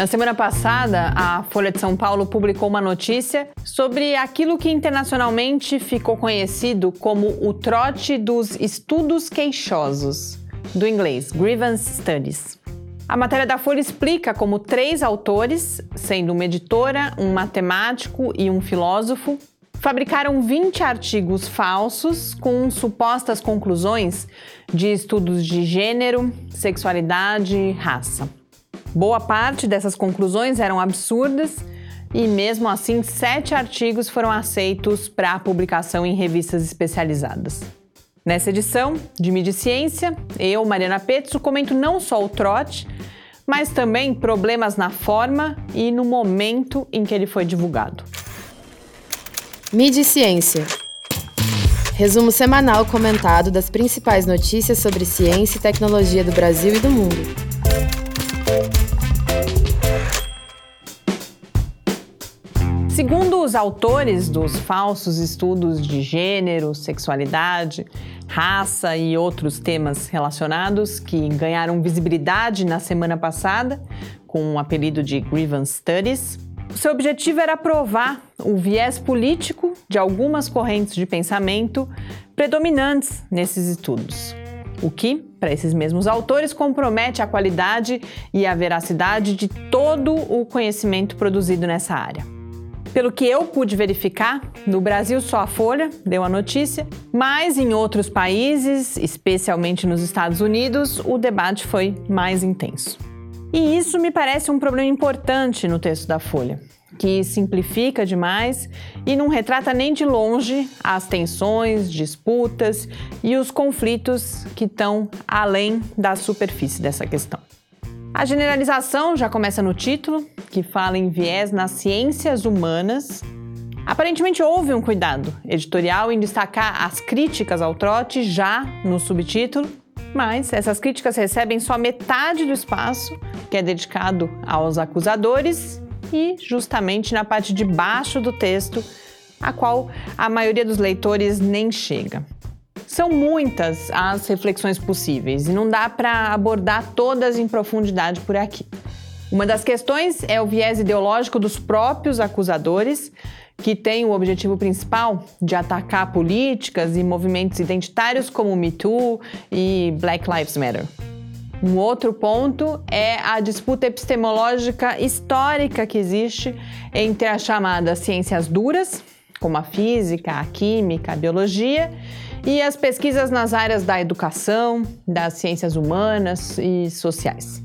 Na semana passada, a Folha de São Paulo publicou uma notícia sobre aquilo que internacionalmente ficou conhecido como o trote dos estudos queixosos, do inglês Grievance Studies. A matéria da Folha explica como três autores, sendo uma editora, um matemático e um filósofo, fabricaram 20 artigos falsos com supostas conclusões de estudos de gênero, sexualidade e raça. Boa parte dessas conclusões eram absurdas e, mesmo assim, sete artigos foram aceitos para publicação em revistas especializadas. Nessa edição de Mídia e Ciência, eu, Mariana Petzo, comento não só o trote, mas também problemas na forma e no momento em que ele foi divulgado. Mídia e Ciência. Resumo semanal comentado das principais notícias sobre ciência e tecnologia do Brasil e do mundo. Segundo os autores dos falsos estudos de gênero, sexualidade, raça e outros temas relacionados que ganharam visibilidade na semana passada com o apelido de Grievance Studies, o seu objetivo era provar o viés político de algumas correntes de pensamento predominantes nesses estudos. O que, para esses mesmos autores, compromete a qualidade e a veracidade de todo o conhecimento produzido nessa área. Pelo que eu pude verificar, no Brasil só a Folha deu a notícia, mas em outros países, especialmente nos Estados Unidos, o debate foi mais intenso. E isso me parece um problema importante no texto da Folha, que simplifica demais e não retrata nem de longe as tensões, disputas e os conflitos que estão além da superfície dessa questão. A generalização já começa no título, que fala em viés nas ciências humanas. Aparentemente houve um cuidado editorial em destacar as críticas ao trote já no subtítulo, mas essas críticas recebem só metade do espaço que é dedicado aos acusadores, e justamente na parte de baixo do texto, a qual a maioria dos leitores nem chega. São muitas as reflexões possíveis e não dá para abordar todas em profundidade por aqui. Uma das questões é o viés ideológico dos próprios acusadores, que tem o objetivo principal de atacar políticas e movimentos identitários como Me Too e Black Lives Matter. Um outro ponto é a disputa epistemológica histórica que existe entre as chamadas ciências duras, como a física, a química, a biologia, e as pesquisas nas áreas da educação, das ciências humanas e sociais.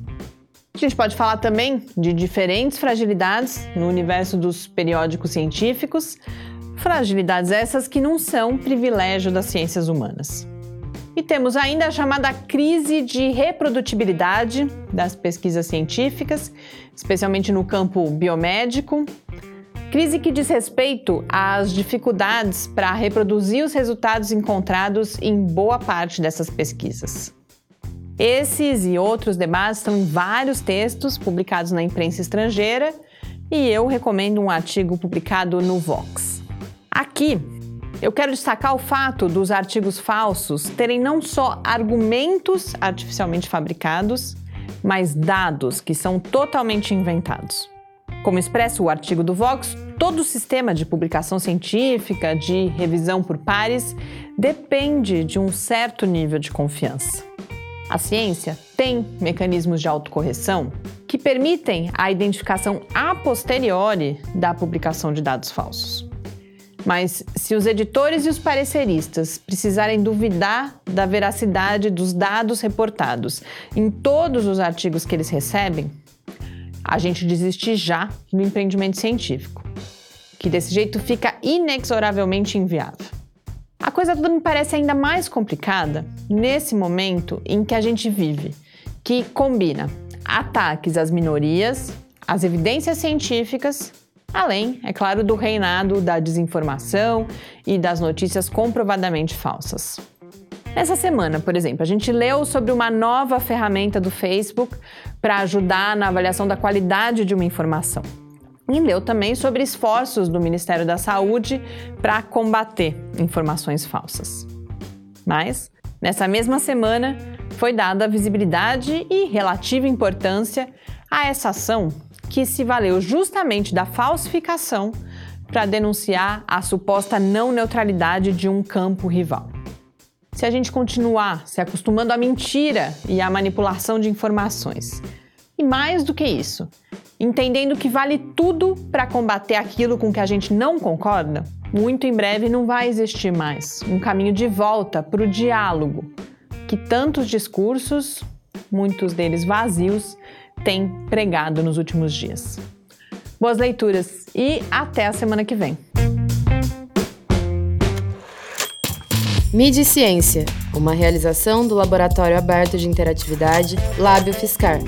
A gente pode falar também de diferentes fragilidades no universo dos periódicos científicos, fragilidades essas que não são privilégio das ciências humanas. E temos ainda a chamada crise de reprodutibilidade das pesquisas científicas, especialmente no campo biomédico. Crise que diz respeito às dificuldades para reproduzir os resultados encontrados em boa parte dessas pesquisas. Esses e outros debates estão em vários textos publicados na imprensa estrangeira e eu recomendo um artigo publicado no Vox. Aqui eu quero destacar o fato dos artigos falsos terem não só argumentos artificialmente fabricados, mas dados que são totalmente inventados. Como expressa o artigo do Vox, todo o sistema de publicação científica, de revisão por pares, depende de um certo nível de confiança. A ciência tem mecanismos de autocorreção que permitem a identificação a posteriori da publicação de dados falsos. Mas se os editores e os pareceristas precisarem duvidar da veracidade dos dados reportados em todos os artigos que eles recebem, a gente desiste já do empreendimento científico, que desse jeito fica inexoravelmente inviável. A coisa toda me parece ainda mais complicada nesse momento em que a gente vive, que combina ataques às minorias, às evidências científicas Além, é claro, do reinado da desinformação e das notícias comprovadamente falsas. Nessa semana, por exemplo, a gente leu sobre uma nova ferramenta do Facebook para ajudar na avaliação da qualidade de uma informação. E leu também sobre esforços do Ministério da Saúde para combater informações falsas. Mas, nessa mesma semana, foi dada visibilidade e relativa importância a essa ação que se valeu justamente da falsificação para denunciar a suposta não neutralidade de um campo rival. Se a gente continuar se acostumando à mentira e à manipulação de informações, e mais do que isso, entendendo que vale tudo para combater aquilo com que a gente não concorda, muito em breve não vai existir mais um caminho de volta para o diálogo que tantos discursos, muitos deles vazios, têm pregado nos últimos dias. Boas leituras e até a semana que vem. Mídia e Ciência, uma realização do Laboratório Aberto de Interatividade Lábio Fiscar.